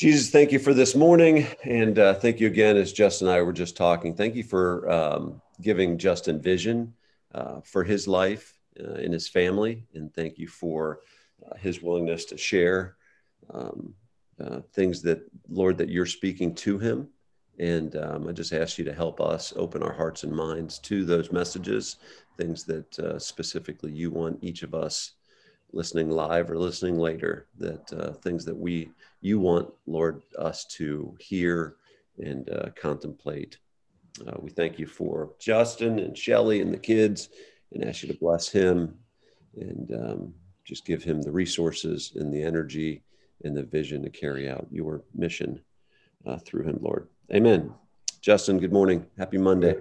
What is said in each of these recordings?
Jesus, thank you for this morning. And uh, thank you again, as Justin and I were just talking. Thank you for um, giving Justin vision uh, for his life uh, and his family. And thank you for uh, his willingness to share um, uh, things that, Lord, that you're speaking to him. And um, I just ask you to help us open our hearts and minds to those messages, things that uh, specifically you want each of us listening live or listening later, that uh, things that we, you want, Lord, us to hear and uh, contemplate. Uh, we thank you for Justin and Shelly and the kids and ask you to bless him and um, just give him the resources and the energy and the vision to carry out your mission uh, through him, Lord. Amen. Justin, good morning. Happy Monday.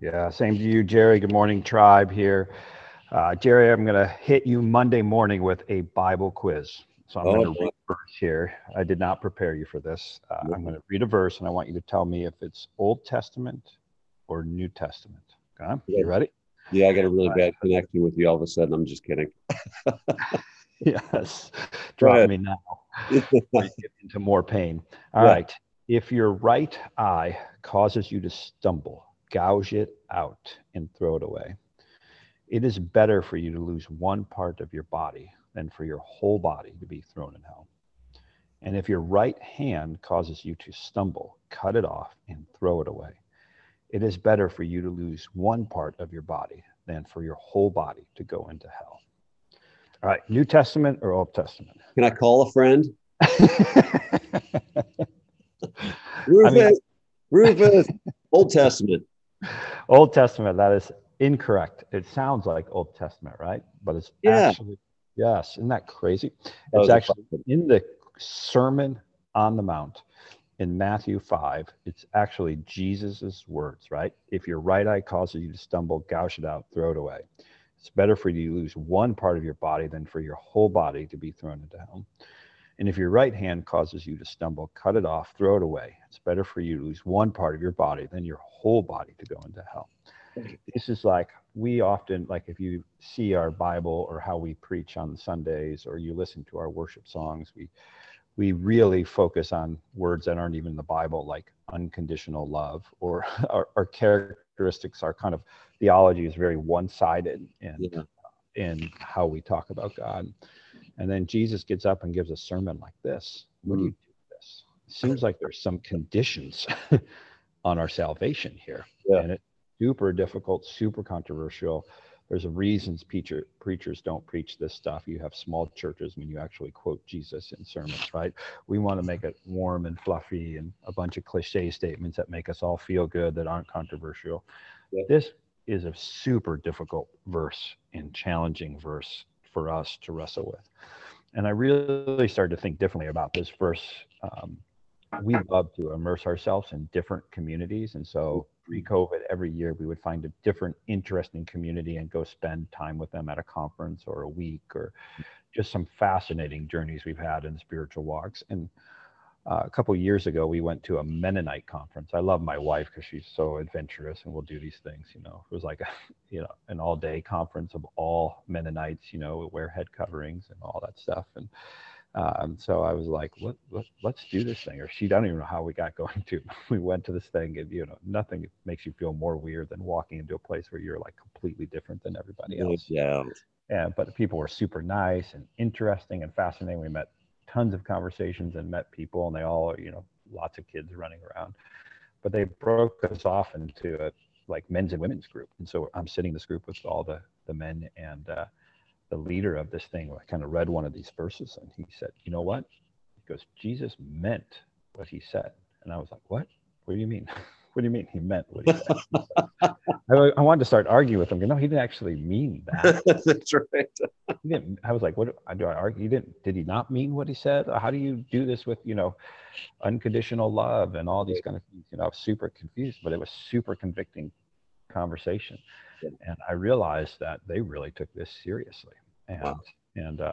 Yeah, same to you, Jerry. Good morning, tribe here. Uh, Jerry, I'm going to hit you Monday morning with a Bible quiz. So I'm oh, going to read a verse here. I did not prepare you for this. Uh, I'm going to read a verse and I want you to tell me if it's Old Testament or New Testament. Okay, yeah. you ready? Yeah, I got a really bad connection with you all of a sudden. I'm just kidding. yes, drop me now. get into more pain. All yeah. right. If your right eye causes you to stumble, gouge it out and throw it away. It is better for you to lose one part of your body than for your whole body to be thrown in hell. And if your right hand causes you to stumble, cut it off and throw it away. It is better for you to lose one part of your body than for your whole body to go into hell. All right, New Testament or Old Testament? Can I call a friend? Rufus, I mean, Rufus, Old Testament. Old Testament, that is incorrect. It sounds like Old Testament, right? But it's yeah. actually, yes, isn't that crazy? It's actually in the Sermon on the Mount in Matthew 5, it's actually Jesus's words, right? If your right eye causes you to stumble, gouge it out, throw it away. It's better for you to lose one part of your body than for your whole body to be thrown into hell. And if your right hand causes you to stumble, cut it off, throw it away. It's better for you to lose one part of your body than your whole body to go into hell. This is like we often, like if you see our Bible or how we preach on Sundays or you listen to our worship songs, we we really focus on words that aren't even in the Bible, like unconditional love, or our, our characteristics, our kind of theology is very one-sided in yeah. in how we talk about God. And then Jesus gets up and gives a sermon like this. What mm. do you do with this? It seems like there's some conditions on our salvation here, yeah. and it's super difficult, super controversial there's a reasons preacher, preachers don't preach this stuff. You have small churches when you actually quote Jesus in sermons, right? We want to make it warm and fluffy and a bunch of cliche statements that make us all feel good that aren't controversial. Yeah. This is a super difficult verse and challenging verse for us to wrestle with. And I really started to think differently about this verse. Um, we love to immerse ourselves in different communities. And so pre-COVID, every year we would find a different interesting community and go spend time with them at a conference or a week or just some fascinating journeys we've had in spiritual walks. And uh, a couple years ago, we went to a Mennonite conference. I love my wife because she's so adventurous and we'll do these things. You know, it was like a, you know, an all-day conference of all Mennonites. You know, wear head coverings and all that stuff. And um, so I was like, let, let, let's do this thing. Or she, I don't even know how we got going to. we went to this thing, and you know, nothing makes you feel more weird than walking into a place where you're like completely different than everybody else. Yeah. Yeah. But people were super nice and interesting and fascinating. We met tons of conversations and met people, and they all, you know, lots of kids running around. But they broke us off into a like men's and women's group, and so I'm sitting in this group with all the the men and. Uh, the leader of this thing I kind of read one of these verses and he said, You know what? He goes, Jesus meant what he said. And I was like, What? What do you mean? what do you mean he meant what he said? I, I, wanted to start arguing with him. No, he didn't actually mean that. That's right. he didn't, I was like, what do I argue? He didn't, did he not mean what he said? How do you do this with, you know, unconditional love and all these kind of things? You know, I was super confused, but it was super convicting conversation. And I realized that they really took this seriously. And, wow. and uh,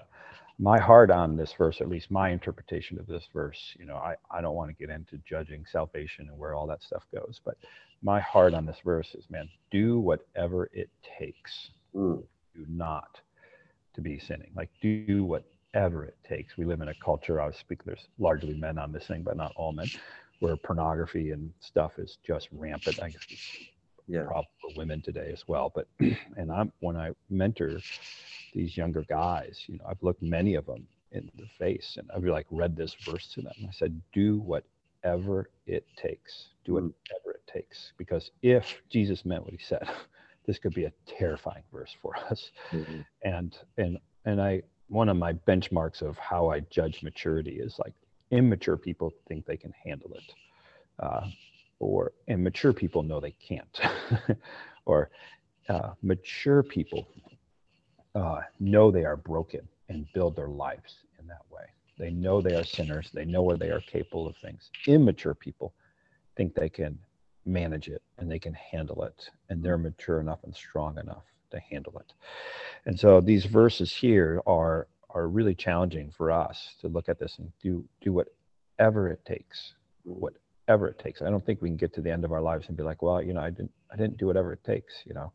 my heart on this verse, at least my interpretation of this verse, you know, I, I don't want to get into judging salvation and where all that stuff goes, but my heart on this verse is, man, do whatever it takes. Mm. Do not to be sinning. Like do what whatever it takes. We live in a culture, I speak, there's largely men on this thing, but not all men, where pornography and stuff is just rampant. I guess it's yeah. problem for women today as well. But and I'm when I mentor these younger guys, you know, I've looked many of them in the face and I've like read this verse to them. I said, do whatever it takes. Do mm. whatever it takes. Because if Jesus meant what he said, this could be a terrifying verse for us. Mm-hmm. And and and I one of my benchmarks of how I judge maturity is like immature people think they can handle it. Uh, or and mature people know they can't. or uh, mature people uh, know they are broken and build their lives in that way. They know they are sinners. They know where they are capable of things. Immature people think they can manage it and they can handle it, and they're mature enough and strong enough to handle it. And so these verses here are are really challenging for us to look at this and do do whatever it takes, whatever it takes. I don't think we can get to the end of our lives and be like, well, you know, I didn't I didn't do whatever it takes. You know,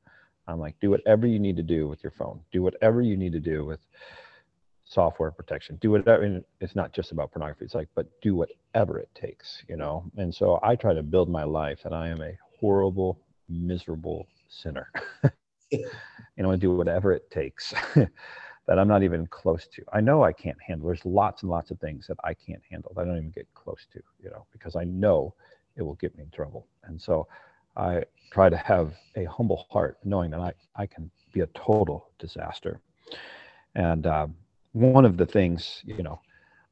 I'm like, do whatever you need to do with your phone. Do whatever you need to do with software protection. Do whatever. And it's not just about pornography. It's like, but do whatever it takes, you know. And so I try to build my life, and I am a horrible, miserable sinner. and I want to do whatever it takes that I'm not even close to. I know I can't handle. There's lots and lots of things that I can't handle. That I don't even get close to, you know, because I know it will get me in trouble. And so I try to have a humble heart, knowing that I, I can be a total disaster. And um, one of the things, you know,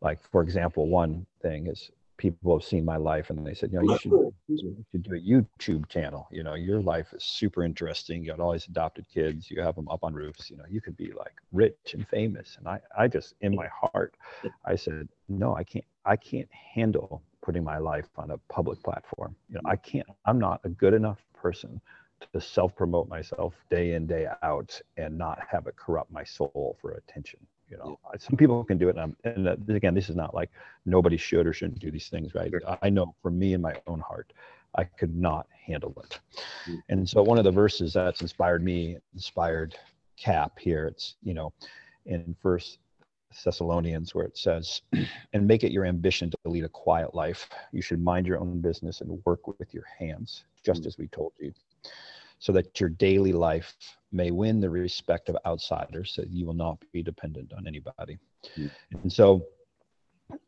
like for example, one thing is people have seen my life and they said, you know, you should, you should do a YouTube channel. You know, your life is super interesting. You got all these adopted kids. You have them up on roofs. You know, you could be like rich and famous. And I, I just, in my heart, I said, no, I can't, I can't handle putting my life on a public platform. You know, I can't, I'm not a good enough person to self promote myself day in, day out and not have it corrupt my soul for attention you know yeah. some people can do it and, and uh, again this is not like nobody should or shouldn't do these things right sure. i know for me in my own heart i could not handle it mm-hmm. and so one of the verses that's inspired me inspired cap here it's you know in first thessalonians where it says and make it your ambition to lead a quiet life you should mind your own business and work with your hands just mm-hmm. as we told you so that your daily life may win the respect of outsiders so you will not be dependent on anybody. Mm-hmm. and so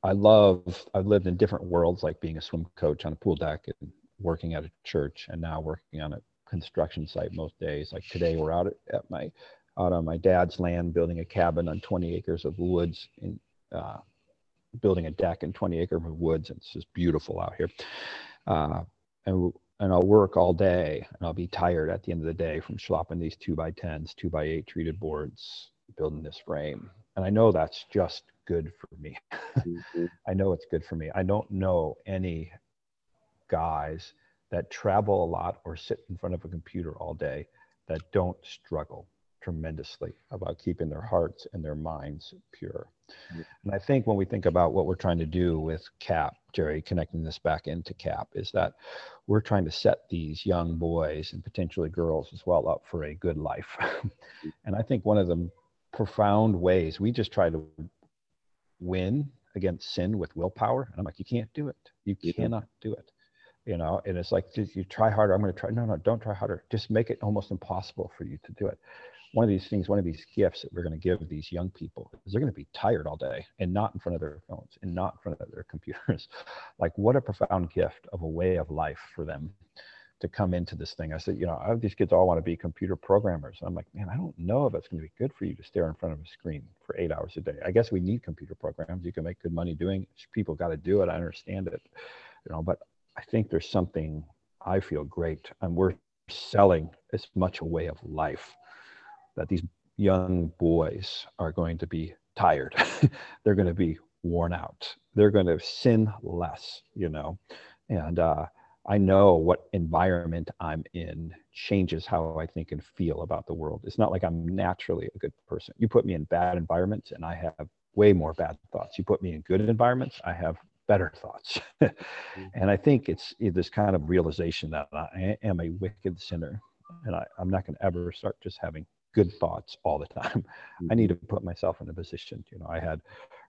i love i've lived in different worlds like being a swim coach on a pool deck and working at a church and now working on a construction site most days. Like today we're out at, my out on my dad's land building a cabin on 20 acres of woods in uh, building a deck in 20 acres of woods. And it's just beautiful out here. Uh, and and I'll work all day and I'll be tired at the end of the day from schlopping these two by tens, two by eight treated boards, building this frame. And I know that's just good for me. Mm-hmm. I know it's good for me. I don't know any guys that travel a lot or sit in front of a computer all day that don't struggle tremendously about keeping their hearts and their minds pure. Yeah. And I think when we think about what we're trying to do with CAP, Jerry, connecting this back into CAP, is that we're trying to set these young boys and potentially girls as well up for a good life. and I think one of the profound ways we just try to win against sin with willpower. And I'm like, you can't do it. You yeah. cannot do it you know and it's like you try harder i'm going to try no no don't try harder just make it almost impossible for you to do it one of these things, one of these gifts that we're going to give these young people is they're going to be tired all day and not in front of their phones and not in front of their computers. like, what a profound gift of a way of life for them to come into this thing. I said, you know, I have these kids all want to be computer programmers. I'm like, man, I don't know if it's going to be good for you to stare in front of a screen for eight hours a day. I guess we need computer programs. You can make good money doing it. People got to do it. I understand it, you know, but I think there's something I feel great and we're selling as much a way of life that these young boys are going to be tired. They're going to be worn out. They're going to sin less, you know. And uh, I know what environment I'm in changes how I think and feel about the world. It's not like I'm naturally a good person. You put me in bad environments and I have way more bad thoughts. You put me in good environments, I have better thoughts. mm-hmm. And I think it's this kind of realization that I am a wicked sinner and I, I'm not going to ever start just having good thoughts all the time. Mm-hmm. I need mm-hmm. to put myself in a position. You know, I had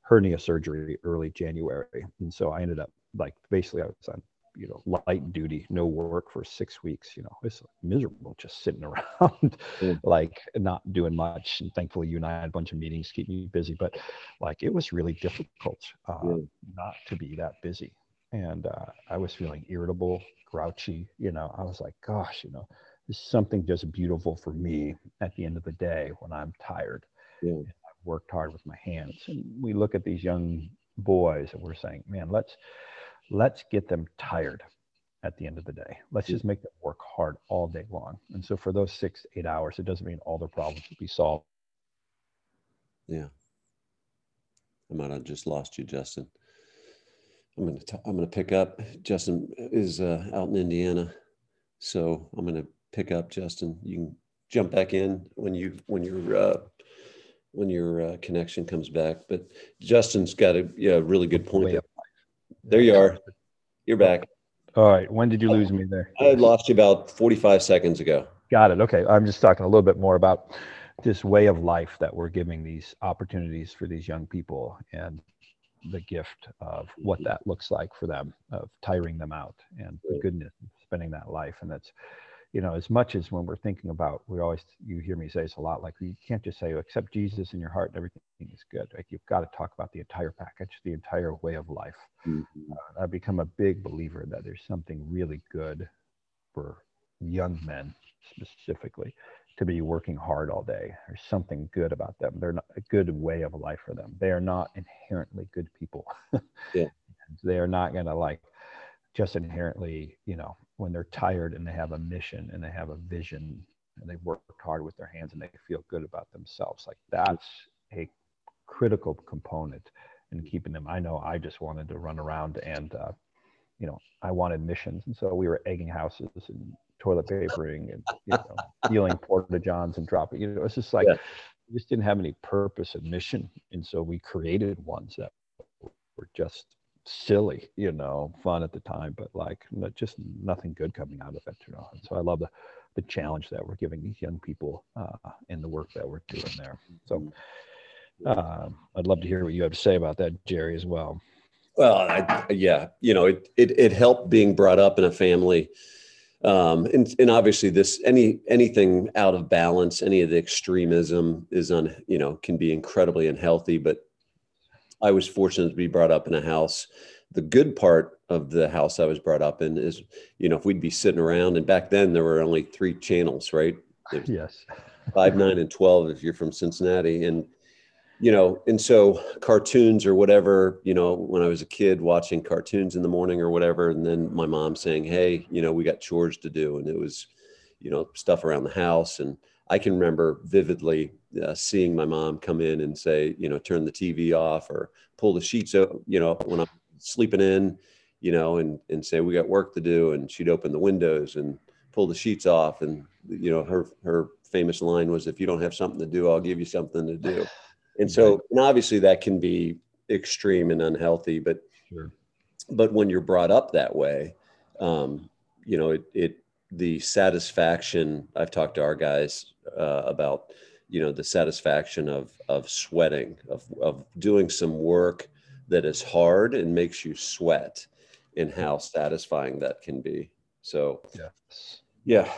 hernia surgery early January, and so I ended up like basically I was on you know light duty no work for six weeks you know it's miserable just sitting around yeah. like not doing much and thankfully you and i had a bunch of meetings keep me busy but like it was really difficult uh, yeah. not to be that busy and uh, i was feeling irritable grouchy you know i was like gosh you know there's something just beautiful for me at the end of the day when i'm tired yeah. i've worked hard with my hands and we look at these young boys and we're saying man let's let's get them tired at the end of the day. Let's just make them work hard all day long. And so for those six, eight hours, it doesn't mean all their problems will be solved. Yeah. I might have just lost you, Justin. I'm gonna t- I'm gonna pick up. Justin is uh, out in Indiana, so I'm gonna pick up. Justin, you can jump back in when you when your uh, when your uh, connection comes back. But Justin's got a yeah, really good point. There you are. You're back. All right. When did you lose me there? I lost you about 45 seconds ago. Got it. Okay. I'm just talking a little bit more about this way of life that we're giving these opportunities for these young people and the gift of what that looks like for them, of tiring them out and the goodness of spending that life. And that's you know, as much as when we're thinking about, we always, you hear me say this a lot, like you can't just say, oh, accept Jesus in your heart and everything is good. Like you've got to talk about the entire package, the entire way of life. Mm-hmm. Uh, I've become a big believer that there's something really good for young men specifically to be working hard all day. There's something good about them. They're not a good way of life for them. They are not inherently good people. yeah. They are not going to like just inherently, you know, when they're tired and they have a mission and they have a vision and they've worked hard with their hands and they feel good about themselves like that's a critical component in keeping them. I know i just wanted to run around and uh, you know i wanted missions. And so we were egging houses and toilet papering and you know stealing porta johns and dropping you know it's just like yeah. we just didn't have any purpose and mission. And so we created ones that were just silly, you know, fun at the time, but like just nothing good coming out of it, you know. And so I love the the challenge that we're giving these young people uh, in the work that we're doing there. So uh, I'd love to hear what you have to say about that, Jerry, as well. Well, I, yeah, you know, it, it it helped being brought up in a family. Um, and, and obviously this any anything out of balance any of the extremism is on you know can be incredibly unhealthy but I was fortunate to be brought up in a house. The good part of the house I was brought up in is, you know, if we'd be sitting around, and back then there were only three channels, right? Yes. Five, nine, and 12 if you're from Cincinnati. And, you know, and so cartoons or whatever, you know, when I was a kid watching cartoons in the morning or whatever, and then my mom saying, hey, you know, we got chores to do. And it was, you know, stuff around the house. And I can remember vividly uh, seeing my mom come in and say, you know, turn the TV off or pull the sheets out, you know, when I'm sleeping in, you know, and, and say, we got work to do. And she'd open the windows and pull the sheets off. And, you know, her, her famous line was, if you don't have something to do, I'll give you something to do. And so, and obviously that can be extreme and unhealthy, but, sure. but when you're brought up that way, um, you know, it, it, the satisfaction I've talked to our guys uh, about you know the satisfaction of of sweating of of doing some work that is hard and makes you sweat and how satisfying that can be so yes. yeah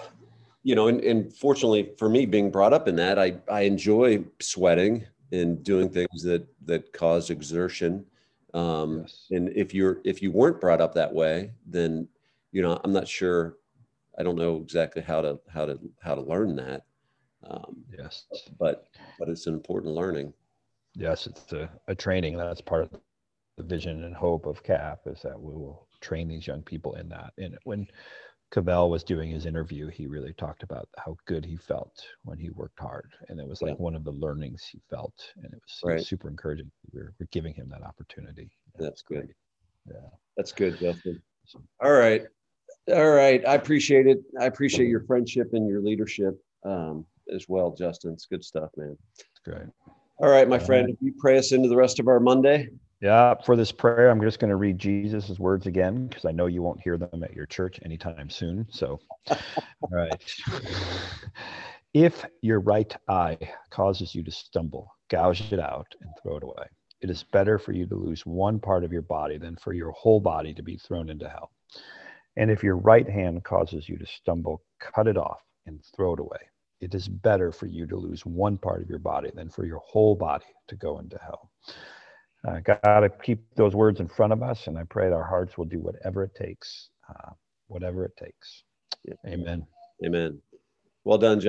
you know and, and fortunately for me being brought up in that i i enjoy sweating and doing things that that cause exertion um yes. and if you're if you weren't brought up that way then you know i'm not sure i don't know exactly how to how to how to learn that um, yes, but but it's an important learning. Yes, it's a, a training. That's part of the vision and hope of CAP is that we will train these young people in that. And when Cavell was doing his interview, he really talked about how good he felt when he worked hard, and it was like yeah. one of the learnings he felt, and it was, right. super encouraging. We're, we're giving him that opportunity. That's good. Yeah, that's good, Justin. All right, all right. I appreciate it. I appreciate your friendship and your leadership. Um, as well, Justin. It's good stuff, man. That's great. All right, my friend, if you pray us into the rest of our Monday. Yeah, for this prayer, I'm just going to read Jesus' words again because I know you won't hear them at your church anytime soon. So, all right. If your right eye causes you to stumble, gouge it out and throw it away. It is better for you to lose one part of your body than for your whole body to be thrown into hell. And if your right hand causes you to stumble, cut it off and throw it away. It is better for you to lose one part of your body than for your whole body to go into hell. Uh, Got to keep those words in front of us, and I pray that our hearts will do whatever it takes, uh, whatever it takes. Yeah. Amen. Amen. Well done, Justin.